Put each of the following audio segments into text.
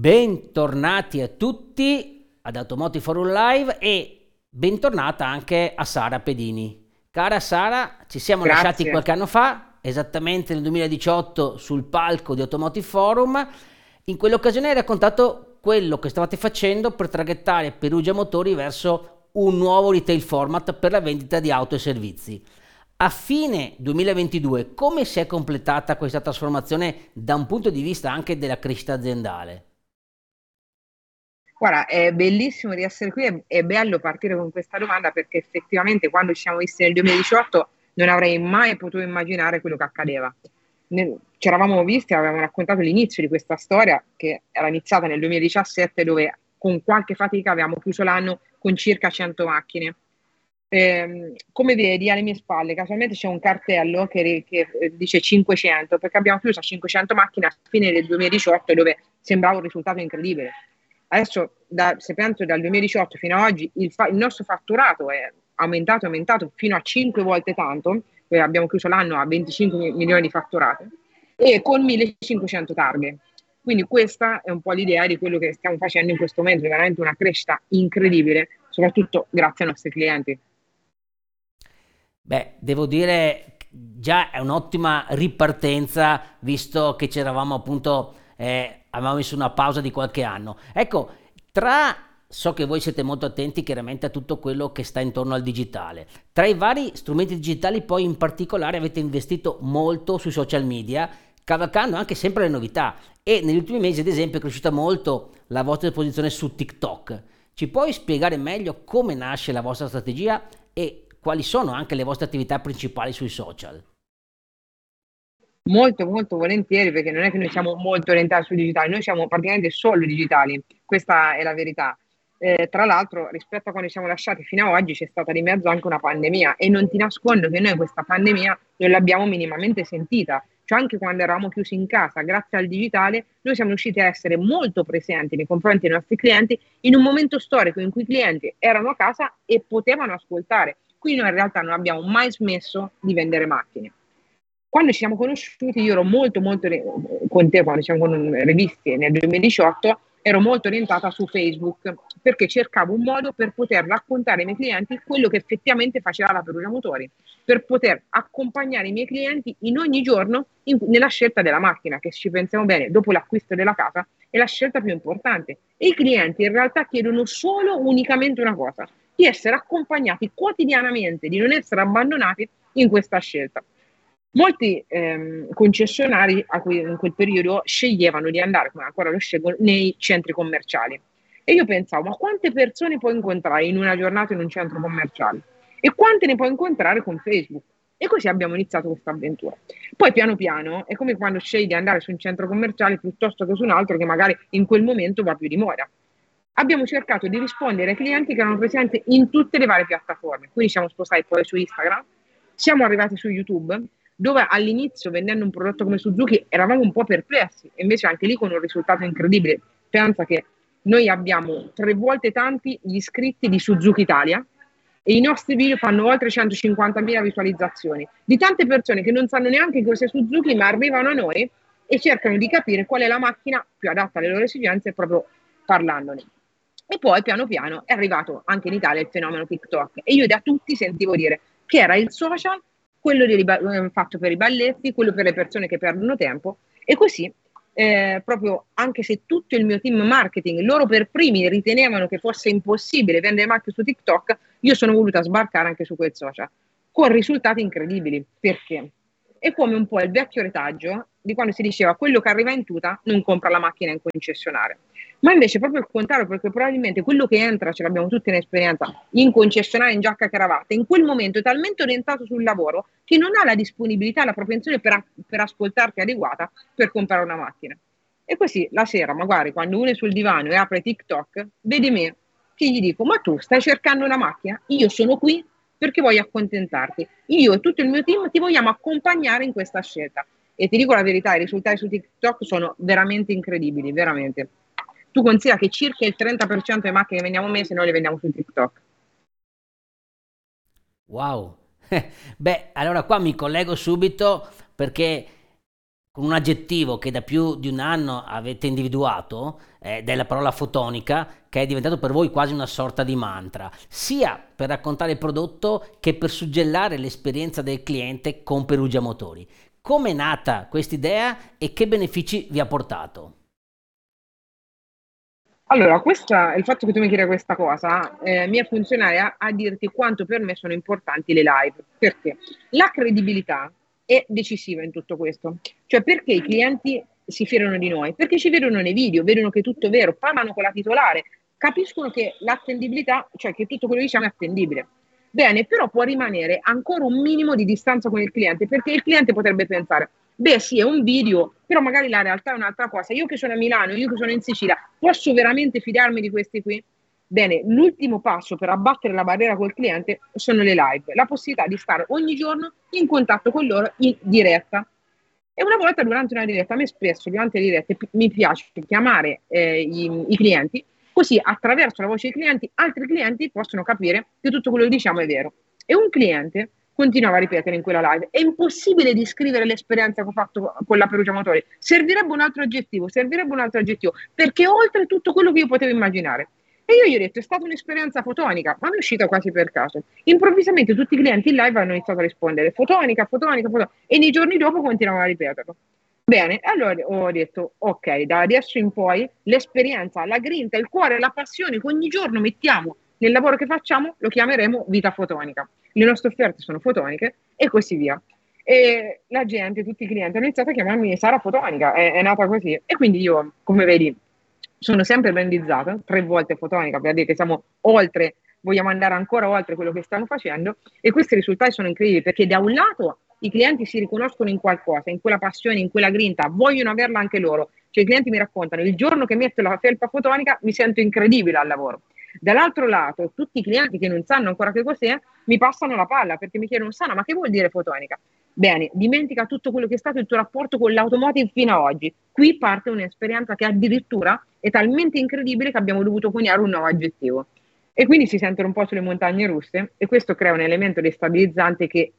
Bentornati a tutti ad Automotive Forum Live e bentornata anche a Sara Pedini. Cara Sara, ci siamo Grazie. lasciati qualche anno fa, esattamente nel 2018 sul palco di Automotive Forum. In quell'occasione hai raccontato quello che stavate facendo per traghettare Perugia Motori verso un nuovo retail format per la vendita di auto e servizi. A fine 2022, come si è completata questa trasformazione da un punto di vista anche della crescita aziendale? Guarda, è bellissimo di essere qui, è, bello partire con questa domanda perché effettivamente quando ci siamo visti nel 2018 non avrei mai potuto immaginare quello che accadeva. Ci eravamo visti, avevamo raccontato l'inizio di questa storia che era iniziata nel 2017 dove con qualche fatica avevamo chiuso l'anno con circa 100 macchine. Ehm, come vedi alle mie spalle casualmente c'è un cartello che, che, eh, dice 500 perché abbiamo chiuso a 500 macchine a fine del 2018 dove sembrava un risultato incredibile. Adesso, da- se penso dal 2018 fino ad oggi, il, fa- il nostro fatturato è aumentato, aumentato fino a 5 volte tanto, eh, abbiamo chiuso l'anno a 25 mi- milioni di fatturato, e con 1500 targhe. Quindi questa è un po' l'idea di quello che stiamo facendo in questo momento, è veramente una crescita incredibile, soprattutto grazie ai nostri clienti. Beh, devo dire già è un'ottima ripartenza visto che c'eravamo appunto, eh, avevamo messo una pausa di qualche anno. Ecco, tra, so che voi siete molto attenti chiaramente a tutto quello che sta intorno al digitale. Tra i vari strumenti digitali poi in particolare avete investito molto sui social media, cavalcando anche sempre le novità e negli ultimi mesi ad esempio è cresciuta molto la vostra esposizione su TikTok. Ci puoi spiegare meglio come nasce la vostra strategia e quali sono anche le vostre attività principali sui social? Molto, molto volentieri, perché non è che noi siamo molto orientati sul digitale, noi siamo praticamente solo digitali, questa è la verità. Eh, tra l'altro, rispetto a quando ci siamo lasciati fino ad oggi, c'è stata di mezzo anche una pandemia e non ti nascondo che noi questa pandemia non l'abbiamo minimamente sentita. Cioè, anche quando eravamo chiusi in casa, grazie al digitale, noi siamo riusciti a essere molto presenti nei confronti dei nostri clienti in un momento storico in cui i clienti erano a casa e potevano ascoltare. Quindi noi in realtà non abbiamo mai smesso di vendere macchine. Quando ci siamo conosciuti, io ero molto, molto con te, quando ci siamo rivisti nel 2018, ero molto orientata su Facebook perché cercavo un modo per poter raccontare ai miei clienti quello che effettivamente faceva la Perugia Motori, per poter accompagnare i miei clienti in ogni giorno in, nella scelta della macchina, che ci pensiamo bene, dopo l'acquisto della casa è la scelta più importante. E i clienti in realtà chiedono solo unicamente una cosa, di essere accompagnati quotidianamente, di non essere abbandonati in questa scelta. Molti ehm, concessionari cui in quel periodo sceglievano di andare, come ancora lo scelgono, nei centri commerciali. E io pensavo, ma quante persone puoi incontrare in una giornata in un centro commerciale? E quante ne puoi incontrare con Facebook? E così abbiamo iniziato questa avventura. Poi piano piano è come quando scegli di andare su un centro commerciale piuttosto che su un altro che magari in quel momento va più di moda. Abbiamo cercato di rispondere ai clienti che erano presenti in tutte le varie piattaforme. Quindi siamo spostati poi su Instagram, siamo arrivati su YouTube, dove all'inizio vendendo un prodotto come Suzuki eravamo un po' perplessi, e invece anche lì con un risultato incredibile. Pensa che noi abbiamo tre volte tanti gli iscritti di Suzuki Italia e i nostri video fanno oltre 150.000 visualizzazioni di tante persone che non sanno neanche cos'è Suzuki ma arrivano a noi e cercano di capire qual è la macchina più adatta alle loro esigenze proprio parlandone. E poi piano piano è arrivato anche in Italia il fenomeno TikTok e io da tutti sentivo dire che era il social quello di, fatto per i balletti, quello per le persone che perdono tempo e così eh, proprio anche se tutto il mio team marketing, loro per primi ritenevano che fosse impossibile vendere macchine su TikTok, io sono voluta sbarcare anche su quel social con risultati incredibili. Perché? È come un po' il vecchio retaggio di quando si diceva quello che arriva in tuta non compra la macchina in concessionario. Ma invece proprio il contrario, perché probabilmente quello che entra, ce l'abbiamo tutti in esperienza, in concessionario, in giacca e cravatta, in quel momento è talmente orientato sul lavoro che non ha la disponibilità, la propensione per, per ascoltarti adeguata per comprare una macchina. E così la sera, magari quando uno è sul divano e apre TikTok, vede me che gli dico, ma tu stai cercando una macchina? Io sono qui perché voglio accontentarti. Io e tutto il mio team ti vogliamo accompagnare in questa scelta. E ti dico la verità, i risultati su TikTok sono veramente incredibili, veramente tu considera che circa il 30% delle macchine che vendiamo mese noi le vendiamo su TikTok. Wow. Beh, allora qua mi collego subito perché con un aggettivo che da più di un anno avete individuato, eh, della parola fotonica, che è diventato per voi quasi una sorta di mantra, sia per raccontare il prodotto che per suggellare l'esperienza del cliente con Perugia Motori. Come è nata questa idea e che benefici vi ha portato? Allora, questa, il fatto che tu mi chieda questa cosa eh, mi è funzionale a, dirti quanto per me sono importanti le live. Perché? La credibilità è decisiva in tutto questo. Cioè perché i clienti si fidano di noi? Perché ci vedono nei video, vedono che è tutto vero, parlano con la titolare, capiscono che l'attendibilità, cioè che tutto quello che diciamo è attendibile. Bene, però può rimanere ancora un minimo di distanza con il cliente, perché il cliente potrebbe pensare, beh sì, è un video, però magari la realtà è un'altra cosa. Io che sono a Milano, io che sono in Sicilia, posso veramente fidarmi di questi qui? Bene, l'ultimo passo per abbattere la barriera col cliente sono le live, la possibilità di stare ogni giorno in contatto con loro in diretta. E una volta durante una diretta, a me spesso durante le dirette mi piace chiamare eh, i, i clienti, così attraverso la voce dei clienti altri clienti possono capire che tutto quello che diciamo è vero. E un cliente continuava a ripetere in quella live. È impossibile descrivere l'esperienza che ho fatto con la Perugia Motori. Servirebbe un altro aggettivo, servirebbe un altro aggettivo, perché oltre tutto quello che io potevo immaginare. E io gli ho detto, è stata un'esperienza fotonica, ma mi è uscita quasi per caso. Improvvisamente tutti i clienti in live hanno iniziato a rispondere, fotonica, fotonica, fotonica, e nei giorni dopo continuavano a ripeterlo. Bene, allora ho detto, ok, da adesso in poi l'esperienza, la grinta, il cuore, la passione che ogni giorno mettiamo nel lavoro che facciamo lo chiameremo vita fotonica. Le nostre offerte sono fotoniche e così via. E la gente, tutti i clienti hanno iniziato a chiamarmi Sara Fotonica, è, è nata così. E quindi io, come vedi, sono sempre brandizzata, tre volte fotonica, per dire che siamo oltre, vogliamo andare ancora oltre quello che stiamo facendo e questi risultati sono incredibili perché da un lato i clienti si riconoscono in qualcosa, in quella passione, in quella grinta, vogliono averla anche loro. Cioè i clienti mi raccontano, il giorno che metto la felpa fotonica mi sento incredibile al lavoro. Dall'altro lato, tutti i clienti che non sanno ancora che cos'è mi passano la palla perché mi chiedono, Sana, ma che vuol dire fotonica? Bene, dimentica tutto quello che è stato il tuo rapporto con l'automotive fino ad oggi. Qui parte un'esperienza che addirittura è talmente incredibile che abbiamo dovuto coniare un nuovo aggettivo. E quindi si sentono un po' sulle montagne russe e questo crea un elemento destabilizzante che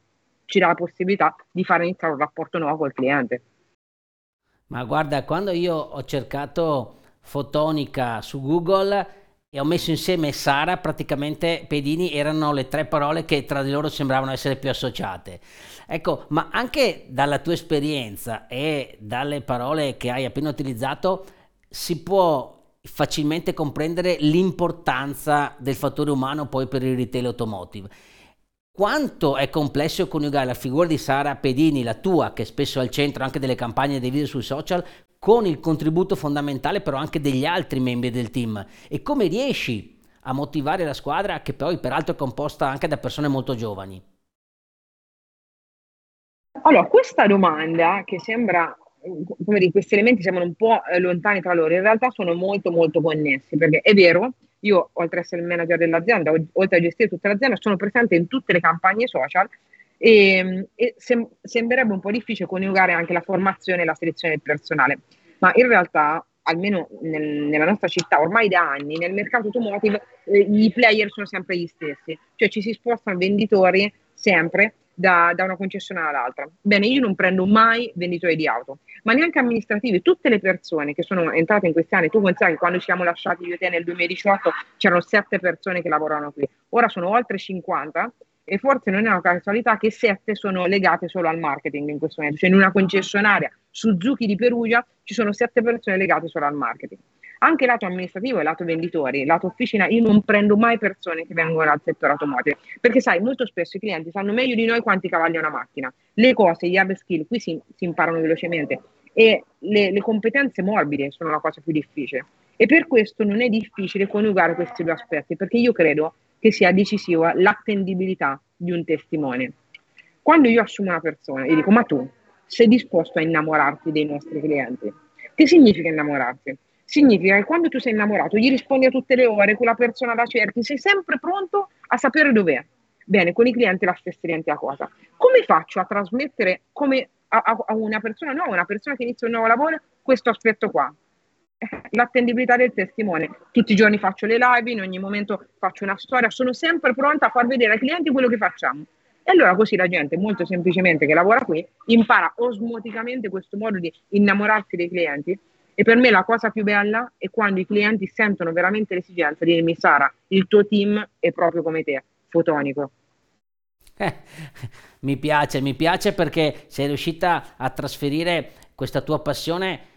ci dà la possibilità di fare iniziare un rapporto nuovo col cliente. Ma guarda, quando io ho cercato fotonica su Google e ho messo insieme Sara, praticamente Pedini erano le tre parole che tra di loro sembravano essere più associate. Ecco, ma anche dalla tua esperienza e dalle parole che hai appena utilizzato si può facilmente comprendere l'importanza del fattore umano poi per il retail automotive. Quanto è complesso coniugare la figura di Sara Pedini, la tua, che è spesso al centro anche delle campagne dei video sui social, con il contributo fondamentale però anche degli altri membri del team e come riesci a motivare la squadra che poi peraltro è composta anche da persone molto giovani? Allora, questa domanda che sembra, come dire, questi elementi sembrano un po' lontani tra loro, in realtà sono molto molto connessi, perché è vero, io oltre ad essere il manager dell'azienda, oltre a gestire tutta l'azienda, sono presente in tutte le campagne social e, e sem- sembrerebbe un po' difficile coniugare anche la formazione e la selezione del personale, ma in realtà almeno nel, nella nostra città, ormai da anni, nel mercato automotive eh, i player sono sempre gli stessi, cioè ci si spostano venditori sempre da, da, una concessionaria all'altra. Bene, io non prendo mai venditori di auto, ma neanche amministrativi. Tutte le persone che sono entrate in questi anni, tu sai che quando ci siamo lasciati io e te nel 2018 c'erano sette persone che lavoravano qui, ora sono oltre 50 e forse non è una casualità che sette sono legate solo al marketing in questo momento, cioè in una concessionaria Suzuki di Perugia ci sono sette persone legate solo al marketing. Anche lato amministrativo e lato venditori, lato officina, io non prendo mai persone che vengono dal settore automotive, perché sai, molto spesso i clienti sanno meglio di noi quanti cavalli ha una macchina. Le cose, gli hard skill, qui si, si imparano velocemente e le, le competenze morbide sono la cosa più difficile. E per questo non è difficile coniugare questi due aspetti, perché io credo che sia decisiva l'attendibilità di un testimone. Quando io assumo una persona e dico, ma tu sei disposto a innamorarti dei nostri clienti? Che significa innamorarti? Significa che quando tu sei innamorato gli rispondi a tutte le ore, quella persona la cerchi, sei sempre pronto a sapere dov'è. Bene, con i clienti la stessa identica cosa. Come faccio a trasmettere come a, a, una persona nuova, una persona che inizia un nuovo lavoro, questo aspetto qua? l'attendibilità del testimone. Tutti i giorni faccio le live, in ogni momento faccio una storia, sono sempre pronta a far vedere ai clienti quello che facciamo. E allora così la gente molto semplicemente che lavora qui impara osmoticamente questo modo di innamorarsi dei clienti e per me la cosa più bella è quando i clienti sentono veramente l'esigenza di dirmi Sara, il tuo team è proprio come te, fotonico. Eh, mi piace, mi piace perché sei riuscita a trasferire questa tua passione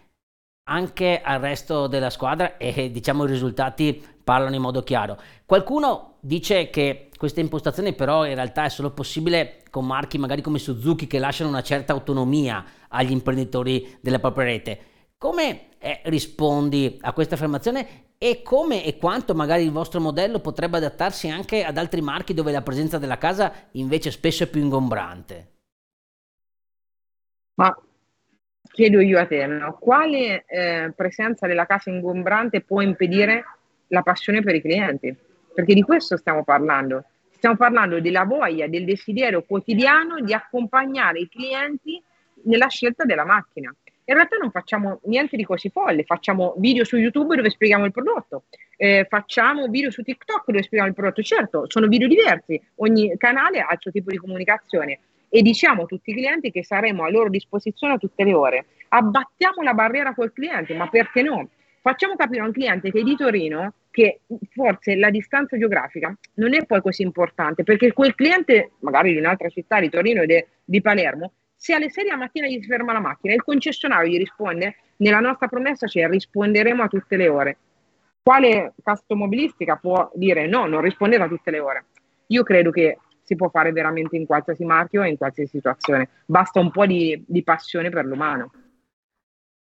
anche al resto della squadra e diciamo i risultati parlano in modo chiaro. Qualcuno dice che questa impostazione però in realtà è solo possibile con marchi magari come Suzuki che lasciano una certa autonomia agli imprenditori della propria rete. Come eh, rispondi a questa affermazione e come e quanto magari il vostro modello potrebbe adattarsi anche ad altri marchi dove la presenza della casa invece spesso è più ingombrante? Ma chiedo io a te, no? quale eh, presenza della casa ingombrante può impedire la passione per i clienti? Perché di questo stiamo parlando. Stiamo parlando della voglia, del desiderio quotidiano di accompagnare i clienti nella scelta della macchina in realtà non facciamo niente di così folle, facciamo video su YouTube dove spieghiamo il prodotto, eh, facciamo video su TikTok dove spieghiamo il prodotto, certo, sono video diversi, ogni canale ha il suo tipo di comunicazione e diciamo a tutti i clienti che saremo a loro disposizione a tutte le ore. Abbattiamo la barriera col cliente, ma perché no? Facciamo capire a un cliente che è di Torino che forse la distanza geografica non è poi così importante, perché quel cliente, magari di un'altra città, di Torino e di Palermo, se alle 6 la mattina gli si ferma la macchina e il concessionario gli risponde, nella nostra promessa c'è risponderemo a tutte le ore. Quale castomobilistica può dire no, non rispondere a tutte le ore? Io credo che si può fare veramente in qualsiasi marchio e in qualsiasi situazione. Basta un po' di, di passione per l'umano.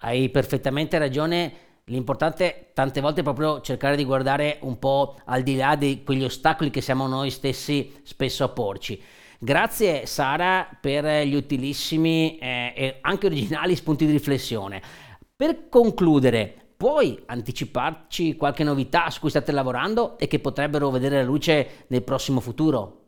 Hai perfettamente ragione. L'importante tante volte è proprio cercare di guardare un po' al di là di quegli ostacoli che siamo noi stessi spesso a porci. Grazie Sara per gli utilissimi eh, e anche originali spunti di riflessione. Per concludere, puoi anticiparci qualche novità su cui state lavorando e che potrebbero vedere la luce nel prossimo futuro?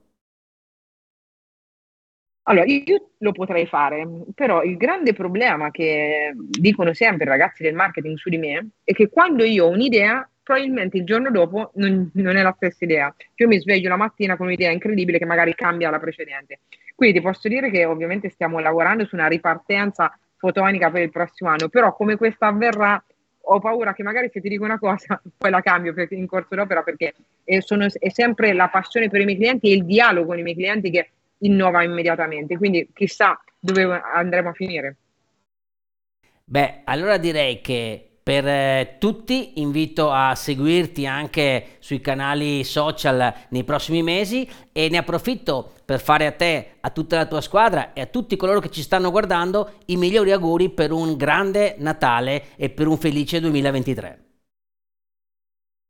Allora, io lo potrei fare, però il grande problema che dicono sempre i ragazzi del marketing su di me è che quando io ho un'idea probabilmente il giorno dopo non, non, è la stessa idea. Io mi sveglio la mattina con un'idea incredibile che magari cambia la precedente. Quindi ti posso dire che ovviamente stiamo lavorando su una ripartenza fotonica per il prossimo anno, però come questa avverrà ho paura che magari se ti dico una cosa poi la cambio in corso d'opera perché è, sono, è sempre la passione per i miei clienti e il dialogo con i miei clienti che innova immediatamente, quindi chissà dove andremo a finire. Beh, allora direi che per eh, tutti invito a seguirti anche sui canali social nei prossimi mesi e ne approfitto per fare a te, a tutta la tua squadra e a tutti coloro che ci stanno guardando i migliori auguri per un grande Natale e per un felice 2023.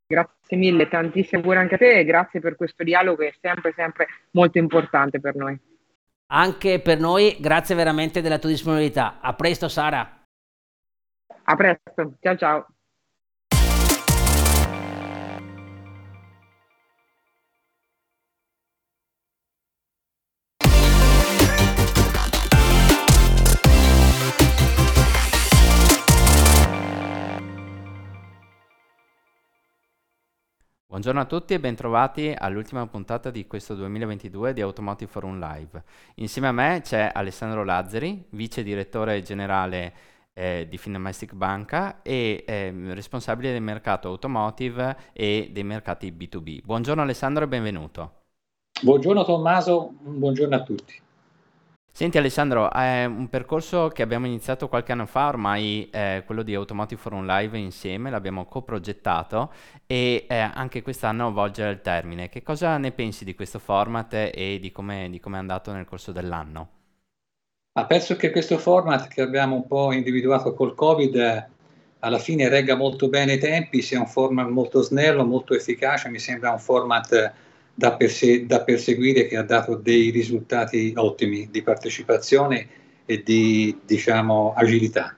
Grazie mille, tantissimi auguri anche a te e grazie per questo dialogo che è sempre sempre molto importante per noi. Anche per noi, grazie veramente della tua disponibilità. A presto Sara. A presto, ciao ciao. Buongiorno a tutti e bentrovati all'ultima puntata di questo 2022 di Automotive Forum Live. Insieme a me c'è Alessandro Lazzari, vice direttore generale eh, di Findomestic Banca e eh, responsabile del mercato automotive e dei mercati B2B. Buongiorno Alessandro e benvenuto. Buongiorno Tommaso, buongiorno a tutti. Senti Alessandro, è un percorso che abbiamo iniziato qualche anno fa, ormai eh, quello di Automotive Forum Live insieme, l'abbiamo coprogettato e eh, anche quest'anno volge al termine. Che cosa ne pensi di questo format e di come, di come è andato nel corso dell'anno? Ma penso che questo format che abbiamo un po' individuato col Covid alla fine regga molto bene i tempi, sia un format molto snello, molto efficace, mi sembra un format da, perse- da perseguire che ha dato dei risultati ottimi di partecipazione e di diciamo, agilità.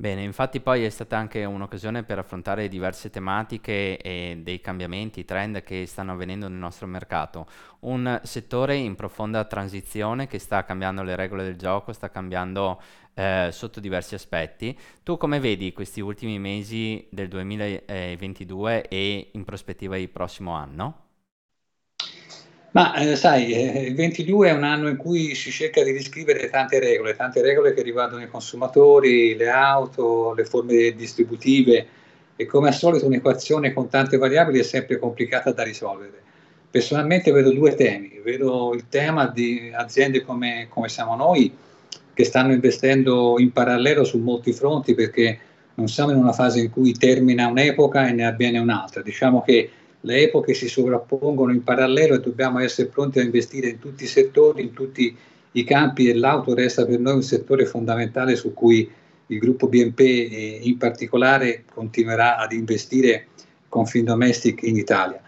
Bene, infatti poi è stata anche un'occasione per affrontare diverse tematiche e dei cambiamenti, trend che stanno avvenendo nel nostro mercato. Un settore in profonda transizione che sta cambiando le regole del gioco, sta cambiando eh, sotto diversi aspetti. Tu come vedi questi ultimi mesi del 2022 e in prospettiva di prossimo anno? Ma eh, sai, eh, il 22 è un anno in cui si cerca di riscrivere tante regole, tante regole che riguardano i consumatori, le auto, le forme distributive e come al solito un'equazione con tante variabili è sempre complicata da risolvere. Personalmente vedo due temi, vedo il tema di aziende come, come siamo noi che stanno investendo in parallelo su molti fronti perché non siamo in una fase in cui termina un'epoca e ne avviene un'altra. Diciamo che le epoche si sovrappongono in parallelo e dobbiamo essere pronti a investire in tutti i settori, in tutti i campi e l'auto resta per noi un settore fondamentale su cui il gruppo BNP in particolare continuerà ad investire con Findomestic in Italia.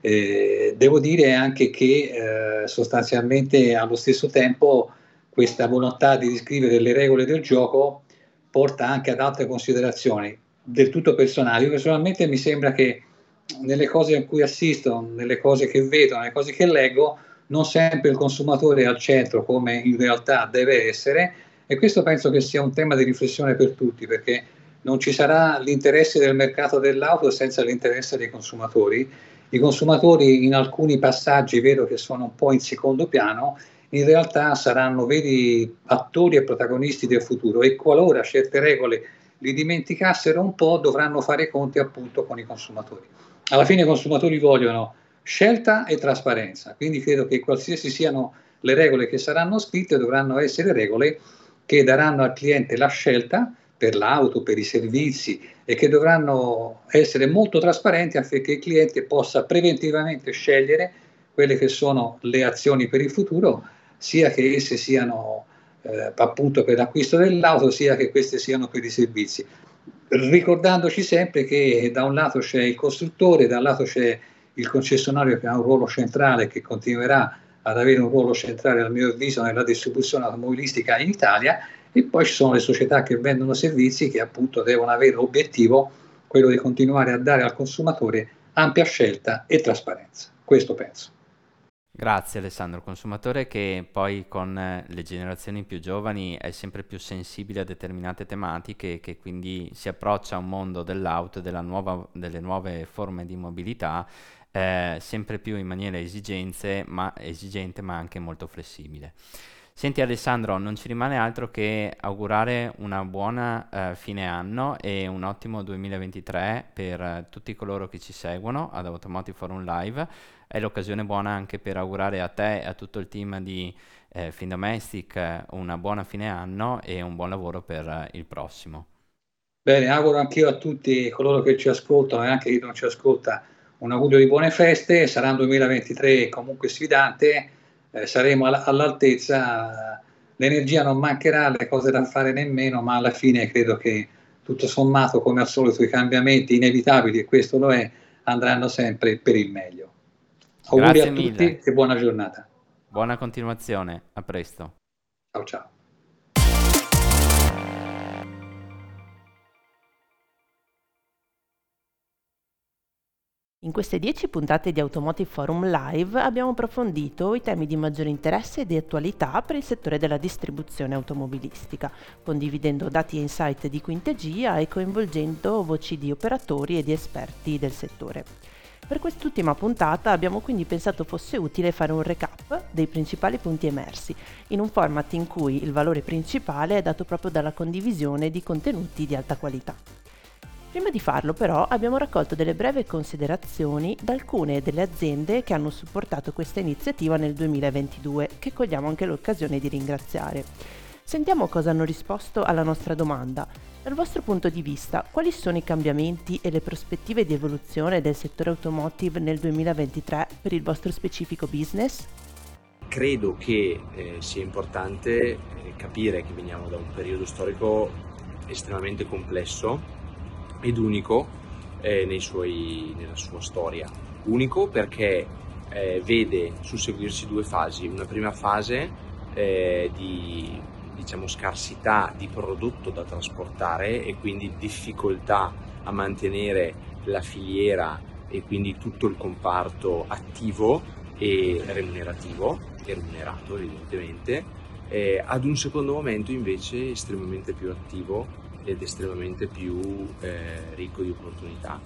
Eh, devo dire anche che eh, sostanzialmente allo stesso tempo questa volontà di riscrivere le regole del gioco porta anche ad altre considerazioni del tutto personali. Io personalmente mi sembra che nelle cose a cui assisto, nelle cose che vedo, nelle cose che leggo, non sempre il consumatore è al centro come in realtà deve essere e questo penso che sia un tema di riflessione per tutti perché non ci sarà l'interesse del mercato dell'auto senza l'interesse dei consumatori. I consumatori in alcuni passaggi vedo che sono un po' in secondo piano, in realtà saranno veri attori e protagonisti del futuro e qualora certe regole li dimenticassero un po' dovranno fare conti appunto con i consumatori alla fine i consumatori vogliono scelta e trasparenza, quindi credo che qualsiasi siano le regole che saranno scritte dovranno essere regole che daranno al cliente la scelta per l'auto, per i servizi e che dovranno essere molto trasparenti affinché il cliente possa preventivamente scegliere quelle che sono le azioni per il futuro, sia che esse siano eh, appunto per l'acquisto dell'auto, sia che queste siano per i servizi ricordandoci sempre che da un lato c'è il costruttore, da un lato c'è il concessionario che ha un ruolo centrale, che continuerà ad avere un ruolo centrale, a mio avviso, nella distribuzione automobilistica in Italia, e poi ci sono le società che vendono servizi che appunto devono avere l'obiettivo quello di continuare a dare al consumatore ampia scelta e trasparenza. Questo penso. Grazie Alessandro, consumatore che poi con eh, le generazioni più giovani è sempre più sensibile a determinate tematiche che quindi si approccia a un mondo dell'auto e delle nuove forme di mobilità eh, sempre più in maniera ma, esigente ma anche molto flessibile. Senti Alessandro, non ci rimane altro che augurare una buona eh, fine anno e un ottimo 2023 per eh, tutti coloro che ci seguono ad Automotive Forum Live. È l'occasione buona anche per augurare a te e a tutto il team di eh, Findomestic eh, una buona fine anno e un buon lavoro per eh, il prossimo. Bene, auguro anch'io a tutti coloro che ci ascoltano e anche chi non ci ascolta un augurio di buone feste, sarà un 2023 comunque sfidante, eh, saremo all- all'altezza, l'energia non mancherà, le cose da fare nemmeno, ma alla fine credo che tutto sommato, come al solito, i cambiamenti inevitabili, e questo lo è, andranno sempre per il meglio. Auguri Grazie a tutti mille. e buona giornata. Buona continuazione, a presto. Ciao ciao. In queste 10 puntate di Automotive Forum Live abbiamo approfondito i temi di maggiore interesse e di attualità per il settore della distribuzione automobilistica, condividendo dati e insight di quintegia e coinvolgendo voci di operatori e di esperti del settore. Per quest'ultima puntata abbiamo quindi pensato fosse utile fare un recap dei principali punti emersi, in un format in cui il valore principale è dato proprio dalla condivisione di contenuti di alta qualità. Prima di farlo però abbiamo raccolto delle brevi considerazioni da alcune delle aziende che hanno supportato questa iniziativa nel 2022, che cogliamo anche l'occasione di ringraziare. Sentiamo cosa hanno risposto alla nostra domanda dal vostro punto di vista, quali sono i cambiamenti e le prospettive di evoluzione del settore automotive nel 2023 per il vostro specifico business? Credo che eh, sia importante eh, capire che veniamo da un periodo storico estremamente complesso ed unico eh, suoi, nella sua storia. Unico perché eh, vede susseguirsi due fasi. Una prima fase eh, di diciamo, scarsità di prodotto da trasportare e quindi difficoltà a mantenere la filiera e quindi tutto il comparto attivo e remunerativo e remunerato evidentemente, eh, ad un secondo momento invece estremamente più attivo ed estremamente più eh, ricco di opportunità.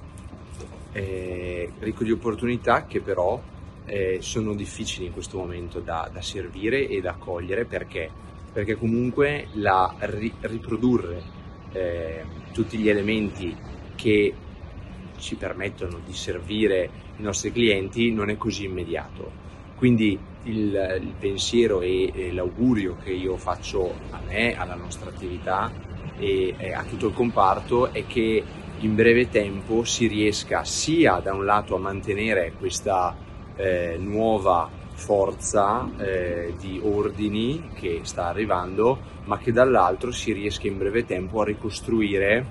Eh, ricco di opportunità che però eh, sono difficili in questo momento da, da, servire e da accogliere perché? Perché comunque la ri- riprodurre eh, tutti gli elementi che ci permettono di servire i nostri clienti non è così immediato. Quindi il, il pensiero e, e, l'augurio che io faccio a me, alla nostra attività e, e a tutto il comparto è che in breve tempo si riesca sia da un lato a mantenere questa eh, nuova forza eh, di ordini che sta arrivando, ma che dall'altro si riesca in breve tempo a ricostruire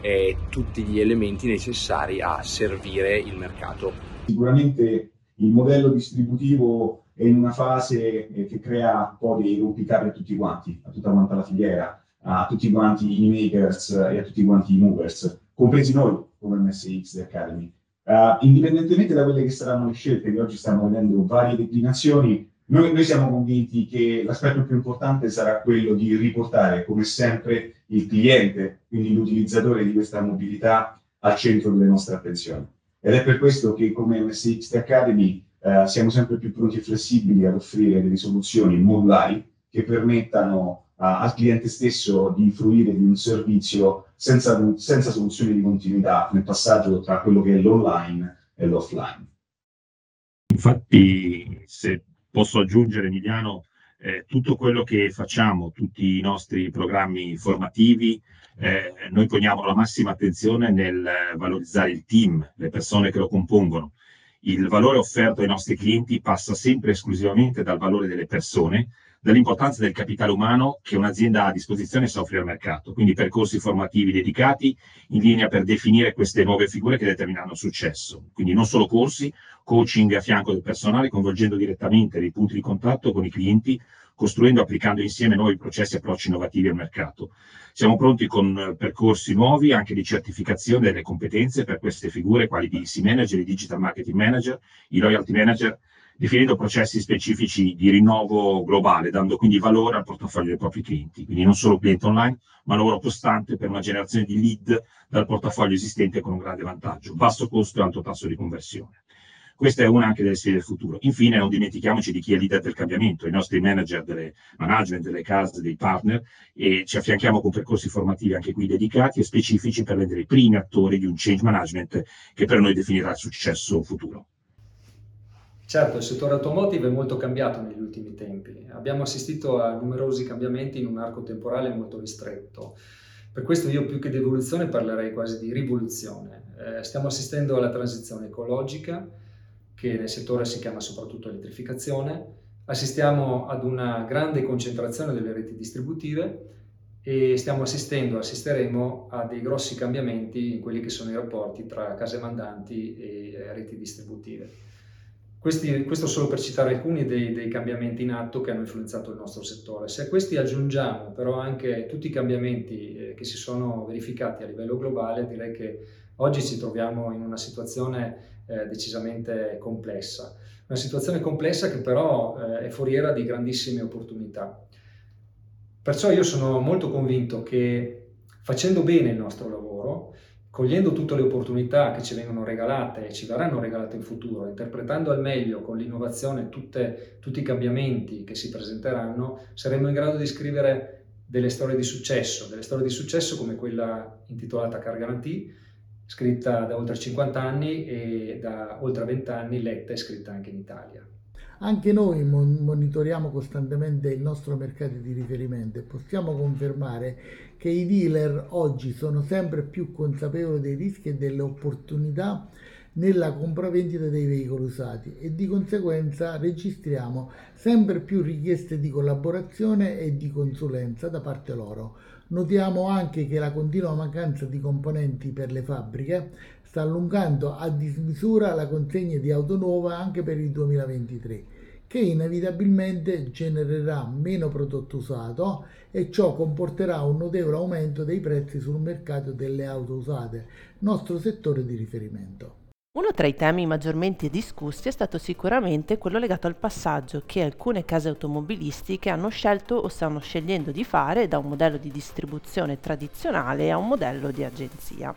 eh, tutti gli elementi necessari a servire il mercato. Sicuramente il modello distributivo è in una fase eh, che crea un po' di rompicapi a tutti quanti, a tutta quanta la filiera, a tutti quanti i makers e a tutti quanti i movers, compresi noi come MSX Academy. Uh, indipendentemente da quelle che saranno le scelte che oggi stanno vedendo varie declinazioni, noi, noi, siamo convinti che l'aspetto più importante sarà quello di riportare, come sempre, il cliente, quindi l'utilizzatore di questa mobilità, al centro delle nostre attenzioni. Ed è per questo che come MSX Academy eh, siamo sempre più pronti e flessibili ad offrire delle soluzioni modulari che permettano al cliente stesso di fruire di un servizio senza, senza soluzioni di continuità nel passaggio tra quello che è l'online e l'offline. Infatti, se posso aggiungere, Emiliano, eh, tutto quello che facciamo, tutti i nostri programmi formativi, eh, noi poniamo la massima attenzione nel valorizzare il team, le persone che lo compongono. Il valore offerto ai nostri clienti passa sempre esclusivamente dal valore delle persone, dall'importanza del capitale umano che un'azienda ha a disposizione e sa offrire al mercato, quindi percorsi formativi dedicati in linea per definire queste nuove figure che determineranno successo. Quindi non solo corsi, coaching a fianco del personale, coinvolgendo direttamente dei punti di contatto con i clienti, costruendo e applicando insieme nuovi processi e approcci innovativi al mercato. Siamo pronti con percorsi nuovi anche di certificazione delle competenze per queste figure, quali i DC manager, i digital marketing manager, i loyalty manager, definendo processi specifici di rinnovo globale, dando quindi valore al portafoglio dei propri clienti, quindi non solo cliente online, ma lavoro costante per una generazione di lead dal portafoglio esistente con un grande vantaggio, basso costo e alto tasso di conversione. Questa è una anche delle sfide del futuro. Infine, non dimentichiamoci di chi è leader del cambiamento, i nostri manager delle management, delle case, dei partner, e ci affianchiamo con percorsi formativi anche qui dedicati e specifici per rendere i primi attori di un change management che per noi definirà il successo futuro. Certo, il settore automotive è molto cambiato negli ultimi tempi. Abbiamo assistito a numerosi cambiamenti in un arco temporale molto ristretto. Per questo io più che di evoluzione parlerei quasi di rivoluzione. Eh, stiamo assistendo alla transizione ecologica, che nel settore si chiama soprattutto elettrificazione. Assistiamo ad una grande concentrazione delle reti distributive e stiamo assistendo, assisteremo a dei grossi cambiamenti in quelli che sono i rapporti tra case mandanti e eh, reti distributive. Questi, questo solo per citare alcuni dei, dei, cambiamenti in atto che hanno influenzato il nostro settore. Se a questi aggiungiamo però anche tutti i cambiamenti eh, che si sono verificati a livello globale, direi che oggi ci troviamo in una situazione eh, decisamente complessa. Una situazione complessa che però eh, è foriera di grandissime opportunità. Perciò io sono molto convinto che facendo bene il nostro lavoro, cogliendo tutte le opportunità che ci vengono regalate e ci verranno regalate in futuro, interpretando al meglio con l'innovazione tutte, tutti i cambiamenti che si presenteranno, saremo in grado di scrivere delle storie di successo, delle storie di successo come quella intitolata Car Guarantee, scritta da oltre 50 anni e da oltre 20 anni letta e scritta anche in Italia. Anche noi monitoriamo costantemente il nostro mercato di riferimento e possiamo confermare che i dealer oggi sono sempre più consapevoli dei rischi e delle opportunità nella compravendita dei veicoli usati e di conseguenza registriamo sempre più richieste di collaborazione e di consulenza da parte loro. Notiamo anche che la continua mancanza di componenti per le fabbriche sta allungando a dismisura la consegna di auto nuova anche per il 2023 che inevitabilmente genererà meno prodotto usato e ciò comporterà un notevole aumento dei prezzi sul mercato delle auto usate, nostro settore di riferimento. Uno tra i temi maggiormente discussi è stato sicuramente quello legato al passaggio che alcune case automobilistiche hanno scelto o stanno scegliendo di fare da un modello di distribuzione tradizionale a un modello di agenzia.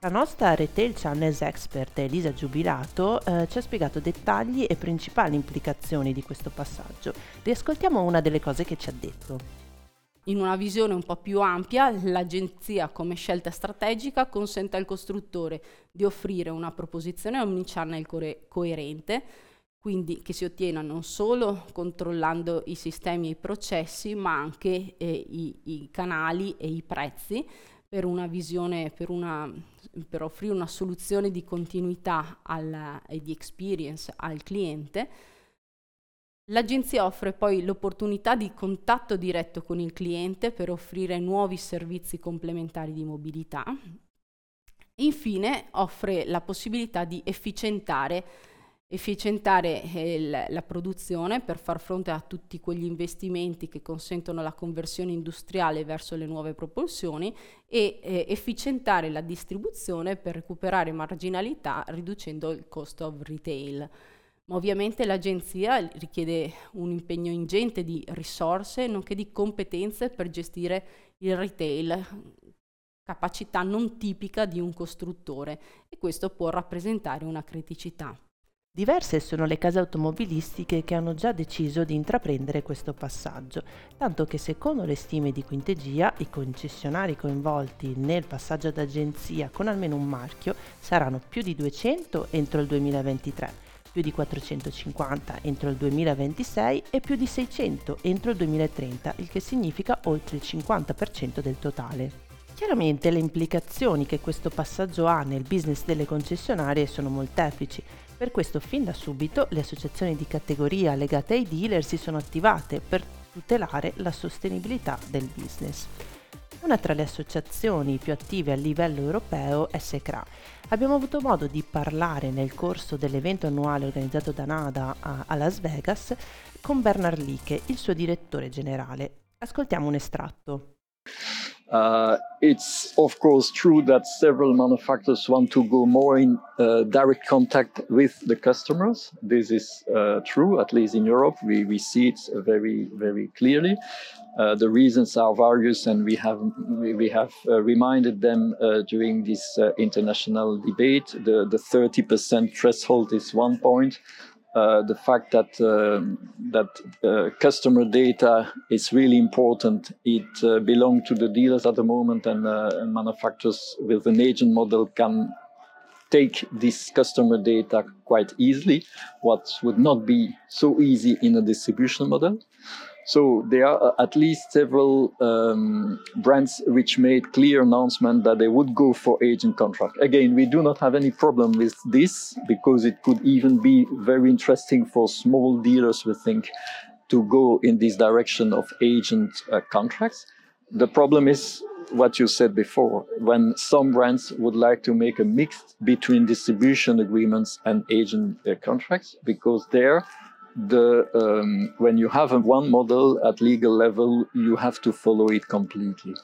La nostra Retail Channels Expert Elisa Giubilato eh, ci ha spiegato dettagli e principali implicazioni di questo passaggio. Riascoltiamo una delle cose che ci ha detto. In una visione un po' più ampia, l'agenzia come scelta strategica consente al costruttore di offrire una proposizione omnichannel co- coerente, quindi che si ottiene non solo controllando i sistemi e i processi, ma anche eh, i, i canali e i prezzi per una visione, per, una, per offrire una soluzione di continuità al, e di experience al cliente. L'agenzia offre poi l'opportunità di contatto diretto con il cliente per offrire nuovi servizi complementari di mobilità. Infine offre la possibilità di efficientare efficientare eh, la produzione per far fronte a tutti quegli investimenti che consentono la conversione industriale verso le nuove propulsioni e eh, efficientare la distribuzione per recuperare marginalità riducendo il cost of retail. Ma ovviamente l'agenzia richiede un impegno ingente di risorse nonché di competenze per gestire il retail, capacità non tipica di un costruttore e questo può rappresentare una criticità. Diverse sono le case automobilistiche che hanno già deciso di intraprendere questo passaggio, tanto che secondo le stime di Quintegia i concessionari coinvolti nel passaggio d'agenzia con almeno un marchio saranno più di 200 entro il 2023, più di 450 entro il 2026 e più di 600 entro il 2030, il che significa oltre il 50% del totale. Chiaramente le implicazioni che questo passaggio ha nel business delle concessionarie sono molteplici, per questo fin da subito le associazioni di categoria legate ai dealer si sono attivate per tutelare la sostenibilità del business. Una tra le associazioni più attive a livello europeo è SECRA. Abbiamo avuto modo di parlare nel corso dell'evento annuale organizzato da NADA a, Las Vegas con Bernard Liche, il suo direttore generale. Ascoltiamo un estratto. Uh, it's of course true that several manufacturers want to go more in uh, direct contact with the customers. This is uh, true, at least in Europe. We, we see it very, very clearly. Uh, the reasons are various, and we have we have uh, reminded them uh, during this international debate. The the 30% threshold is one point. Uh, the fact that um, that uh, customer data is really important. It uh, belongs to the dealers at the moment, and, uh, and, manufacturers with an agent model can take this customer data quite easily, what would not be so easy in a distribution model. So there are uh, at least several um, brands which made clear announcement that they would go for agent contract. Again, we do not have any problem with this because it could even be very interesting for small dealers, we think, to go in this direction of agent uh, contracts. The problem is what you said before, when some brands would like to make a mix between distribution agreements and agent uh, contracts, because there the um, when you have one model at legal level, you have to follow it completely.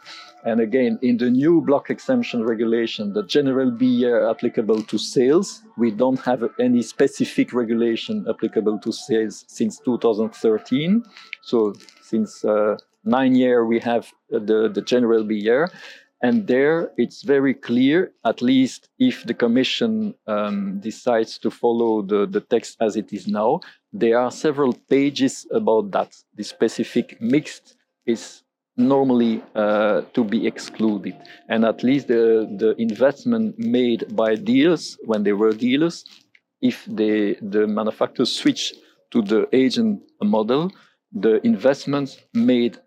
And again, in the new block exemption regulation, the general BER applicable to sales, we don't have any specific regulation applicable to sales since 2013. So since uh, nine years, we have the, the general BER. And there it's very clear, at least if the Commission um, decides to follow the, the text as it is now, there are several pages about that. The specific mixed is normally uh, to be excluded. And at least the, the investment made by dealers, when they were dealers, if they, the manufacturers switch to the agent model, the investments made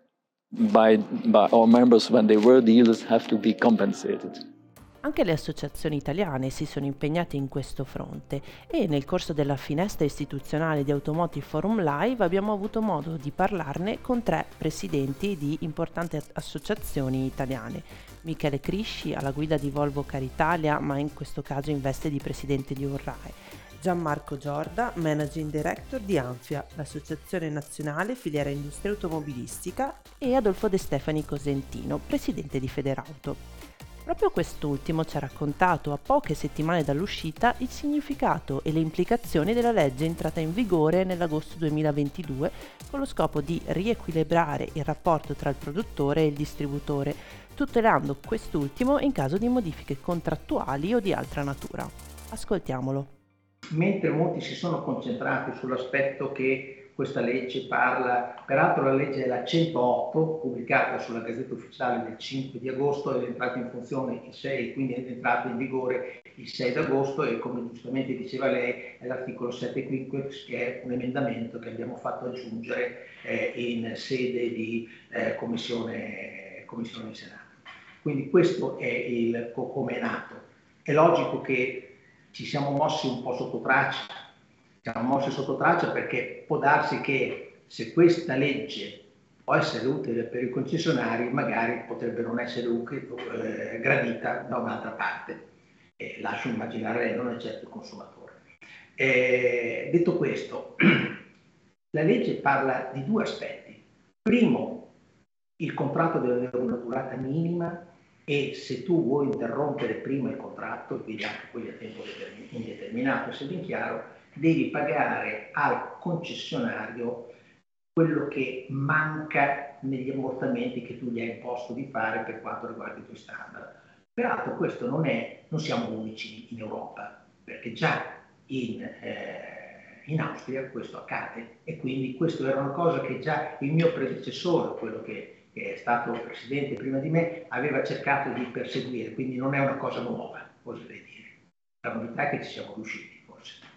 by, by our members when they were dealers have to be compensated. Anche le associazioni italiane si sono impegnate in questo fronte e nel corso della finestra istituzionale di Automotive Forum Live abbiamo avuto modo di parlarne con tre presidenti di importanti associazioni italiane. Michele Crisci alla guida di Volvo Caritalia, ma in questo caso in veste di presidente di Urrae. Gianmarco Giorda, Managing Director di Anfia, l'Associazione Nazionale Filiera Industria Automobilistica, e Adolfo De Stefani Cosentino, Presidente di Federauto. Proprio quest'ultimo ci ha raccontato a poche settimane dall'uscita il significato e le implicazioni della legge entrata in vigore nell'agosto 2022 con lo scopo di riequilibrare il rapporto tra il produttore e il distributore, tutelando quest'ultimo in caso di modifiche contrattuali o di altra natura. Ascoltiamolo. Mentre molti si sono concentrati sull'aspetto che questa legge parla, peraltro la legge è la 108, pubblicata sulla Gazzetta Ufficiale del 5 di agosto, è entrata in funzione il 6, quindi è entrata in vigore il 6 di agosto e come giustamente diceva lei è l'articolo 7 quinquex che è un emendamento che abbiamo fatto aggiungere eh, in sede di eh, commissione, commissione Senato. Quindi questo è il come è nato. È logico che ci siamo mossi un po' sotto traccia siamo mossi sotto traccia perché può darsi che se questa legge può essere utile per i concessionari, magari potrebbe non essere utile, eh, gradita da un'altra parte. Eh, lascio immaginare non è certo il consumatore. Eh, detto questo, la legge parla di due aspetti. Primo, il contratto deve avere una durata minima e se tu vuoi interrompere prima il contratto, quindi anche quelli a tempo indeterminato, se ben chiaro, devi pagare al concessionario quello che manca negli ammortamenti che tu gli hai imposto di fare per quanto riguarda i tuoi standard. Peraltro questo non è, non siamo unici in Europa, perché già in, eh, in Austria questo accade e quindi questo era una cosa che già il mio predecessore, quello che, che è stato presidente prima di me, aveva cercato di perseguire, quindi non è una cosa nuova, oserei dire. La novità è che ci siamo riusciti.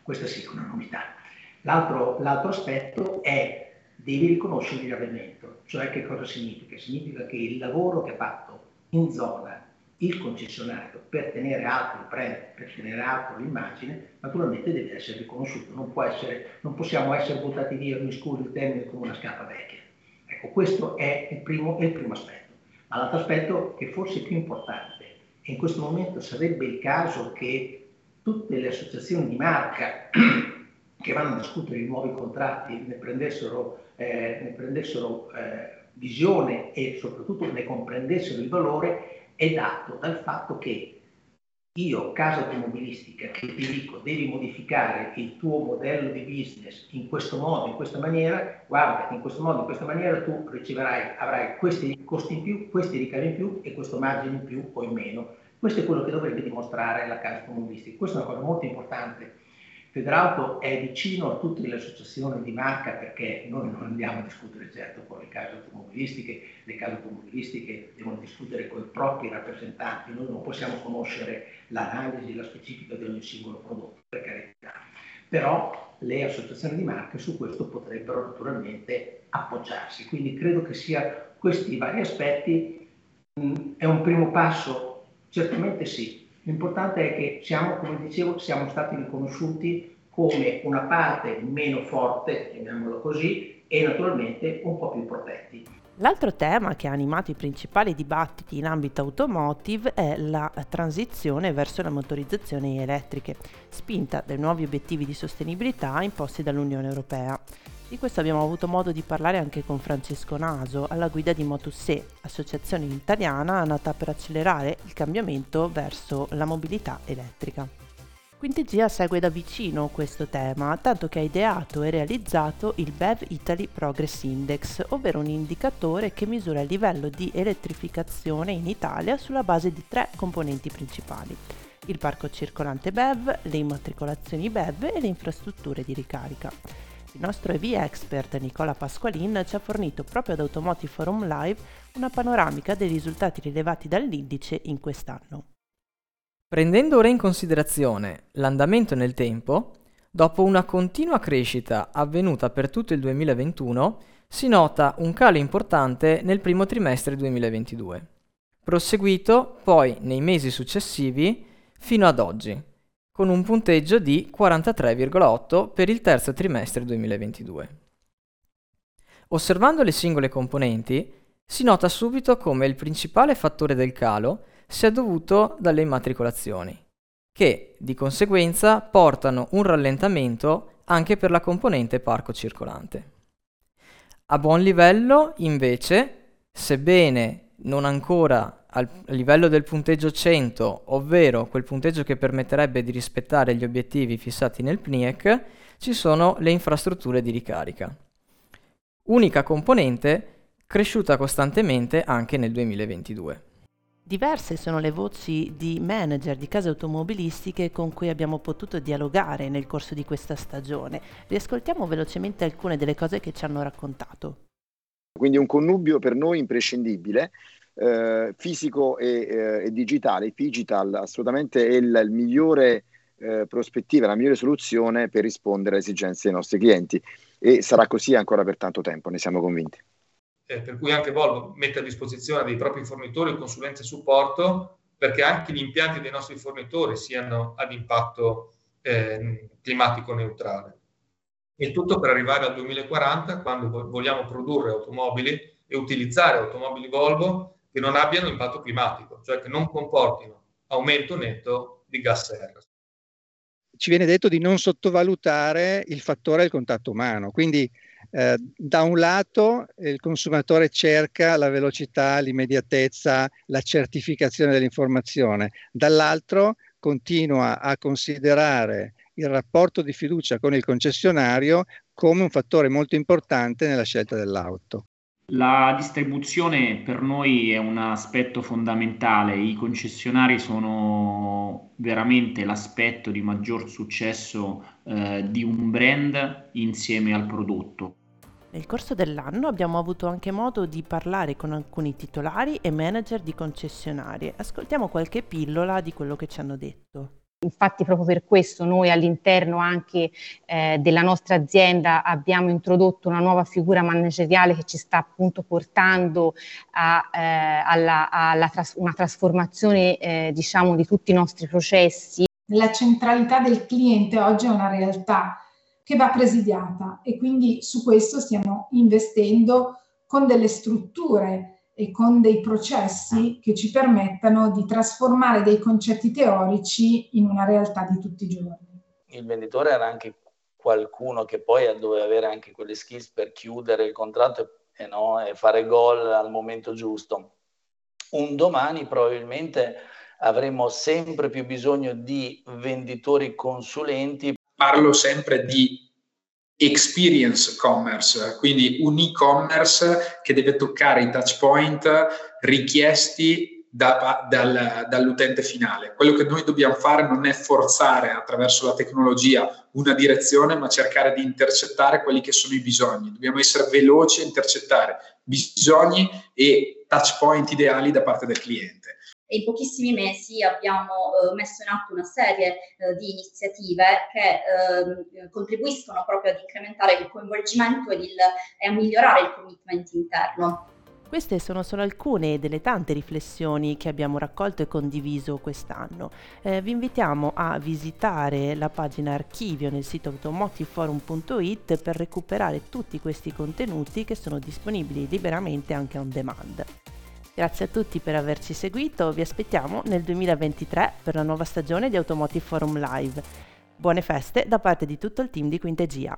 Questa sì è una novità. L'altro, l'altro aspetto è devi riconoscere il avvenimento, cioè che cosa significa? Significa che il lavoro che ha fatto in zona il concessionario per tenere alto il brand, per tenere alto l'immagine, naturalmente deve essere riconosciuto, non, essere, non possiamo essere buttati via, mi scusi il termine, come una scappa vecchia. Ecco, questo è il primo, è il primo aspetto. Ma l'altro aspetto che forse è più importante, e in questo momento sarebbe il caso che tutte le associazioni di marca che vanno a discutere i nuovi contratti ne prendessero, eh, ne prendessero eh, visione e soprattutto ne comprendessero il valore è dato dal fatto che io, casa automobilistica, che ti dico devi modificare il tuo modello di business in questo modo, in questa maniera, guarda in questo modo, in questa maniera tu riceverai, avrai questi costi in più, questi ricavi in più e questo margine in più o in meno questo è quello che dovrebbe dimostrare la casa automobilistica. Questa è una cosa molto importante. Federauto è vicino a tutte le associazioni di marca perché noi non andiamo a discutere certo con le case automobilistiche, le case automobilistiche devono discutere con i propri rappresentanti, noi non possiamo conoscere l'analisi, la specifica di ogni singolo prodotto, per carità. Però le associazioni di marca su questo potrebbero naturalmente appoggiarsi. Quindi credo che sia questi vari aspetti, mh, è un primo passo Certamente sì. L'importante è che siamo, come dicevo, siamo stati riconosciuti come una parte meno forte, chiamiamolo così, e naturalmente un po' più protetti. L'altro tema che ha animato i principali dibattiti in ambito automotive è la transizione verso le motorizzazioni elettriche, spinta dai nuovi obiettivi di sostenibilità imposti dall'Unione Europea. Di questo abbiamo avuto modo di parlare anche con Francesco Naso, alla guida di Motussé, associazione italiana nata per accelerare il cambiamento verso la mobilità elettrica. Quintegia segue da vicino questo tema, tanto che ha ideato e realizzato il BEV Italy Progress Index, ovvero un indicatore che misura il livello di elettrificazione in Italia sulla base di tre componenti principali. Il parco circolante BEV, le immatricolazioni BEV e le infrastrutture di ricarica. Il nostro EV expert Nicola Pasqualin ci ha fornito proprio ad Automotive Forum Live una panoramica dei risultati rilevati dall'indice in quest'anno. Prendendo ora in considerazione l'andamento nel tempo, dopo una continua crescita avvenuta per tutto il 2021, si nota un calo importante nel primo trimestre 2022, proseguito poi nei mesi successivi fino ad oggi, con un punteggio di 43,8 per il terzo trimestre 2022. Osservando le singole componenti, si nota subito come il principale fattore del calo sia dovuto dalle immatricolazioni, che di conseguenza portano un rallentamento anche per la componente parco circolante. A buon livello, invece, sebbene non ancora al livello del punteggio 100, ovvero quel punteggio che permetterebbe di rispettare gli obiettivi fissati nel PNIEC, ci sono le infrastrutture di ricarica. Unica componente cresciuta costantemente anche nel 2022. Diverse sono le voci di manager di case automobilistiche con cui abbiamo potuto dialogare nel corso di questa stagione. Riascoltiamo velocemente alcune delle cose che ci hanno raccontato. Quindi un connubio per noi imprescindibile, eh, fisico e, eh, e, digitale. Digital assolutamente è il, il migliore eh, prospettiva, la migliore soluzione per rispondere alle esigenze dei nostri clienti e sarà così ancora per tanto tempo, ne siamo convinti. Eh, per cui anche Volvo mette a disposizione dei propri fornitori consulenza e supporto perché anche gli impianti dei nostri fornitori siano ad impatto eh, climatico neutrale. Il tutto per arrivare al 2040 quando vogliamo produrre automobili e utilizzare automobili Volvo che non abbiano impatto climatico, cioè che non comportino aumento netto di gas serra. Ci viene detto di non sottovalutare il fattore del contatto umano, quindi eh, da un lato il consumatore cerca la velocità, l'immediatezza, la certificazione dell'informazione, dall'altro continua a considerare il rapporto di fiducia con il concessionario come un fattore molto importante nella scelta dell'auto. La distribuzione per noi è un aspetto fondamentale, i concessionari sono veramente l'aspetto di maggior successo eh, di un brand insieme al prodotto. Nel corso dell'anno abbiamo avuto anche modo di parlare con alcuni titolari e manager di concessionarie. Ascoltiamo qualche pillola di quello che ci hanno detto. Infatti proprio per questo noi all'interno anche eh, della nostra azienda abbiamo introdotto una nuova figura manageriale che ci sta appunto portando a, eh, alla, alla tras- una trasformazione eh, diciamo di tutti i nostri processi. La centralità del cliente oggi è una realtà che va presidiata e quindi su questo stiamo investendo con delle strutture e con dei processi che ci permettano di trasformare dei concetti teorici in una realtà di tutti i giorni. Il venditore era anche qualcuno che poi doveva avere anche quelle skills per chiudere il contratto e, no, e fare gol al momento giusto. Un domani probabilmente avremo sempre più bisogno di venditori consulenti. Parlo sempre di experience commerce, quindi un e-commerce che deve toccare i touch point richiesti da, dal, dall'utente finale. Quello che noi dobbiamo fare non è forzare attraverso la tecnologia una direzione, ma cercare di intercettare quelli che sono i bisogni. Dobbiamo essere veloci a intercettare bisogni e touch point ideali da parte del cliente e in pochissimi mesi abbiamo eh, messo in atto una serie eh, di iniziative che eh, contribuiscono proprio ad incrementare il coinvolgimento ed il, e a migliorare il commitment interno. Queste sono solo alcune delle tante riflessioni che abbiamo raccolto e condiviso quest'anno. Eh, vi invitiamo a visitare la pagina archivio nel sito automotiveforum.it per recuperare tutti questi contenuti che sono disponibili liberamente anche on demand. Grazie a tutti per averci seguito, vi aspettiamo nel 2023 per la nuova stagione di Automotive Forum Live. Buone feste da parte di tutto il team di Quintegia.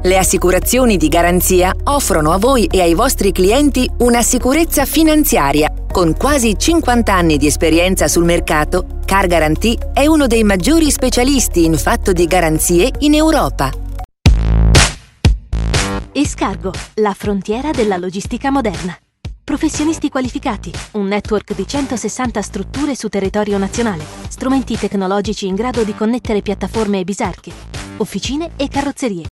Le assicurazioni di garanzia offrono a voi e ai vostri clienti una sicurezza finanziaria. Con quasi 50 anni di esperienza sul mercato, Car Guarantee è uno dei maggiori specialisti in fatto di garanzie in Europa. Escargo, la frontiera della logistica moderna. Professionisti qualificati, un network di 160 strutture su territorio nazionale, strumenti tecnologici in grado di connettere piattaforme e bisarche officine e carrozzerie.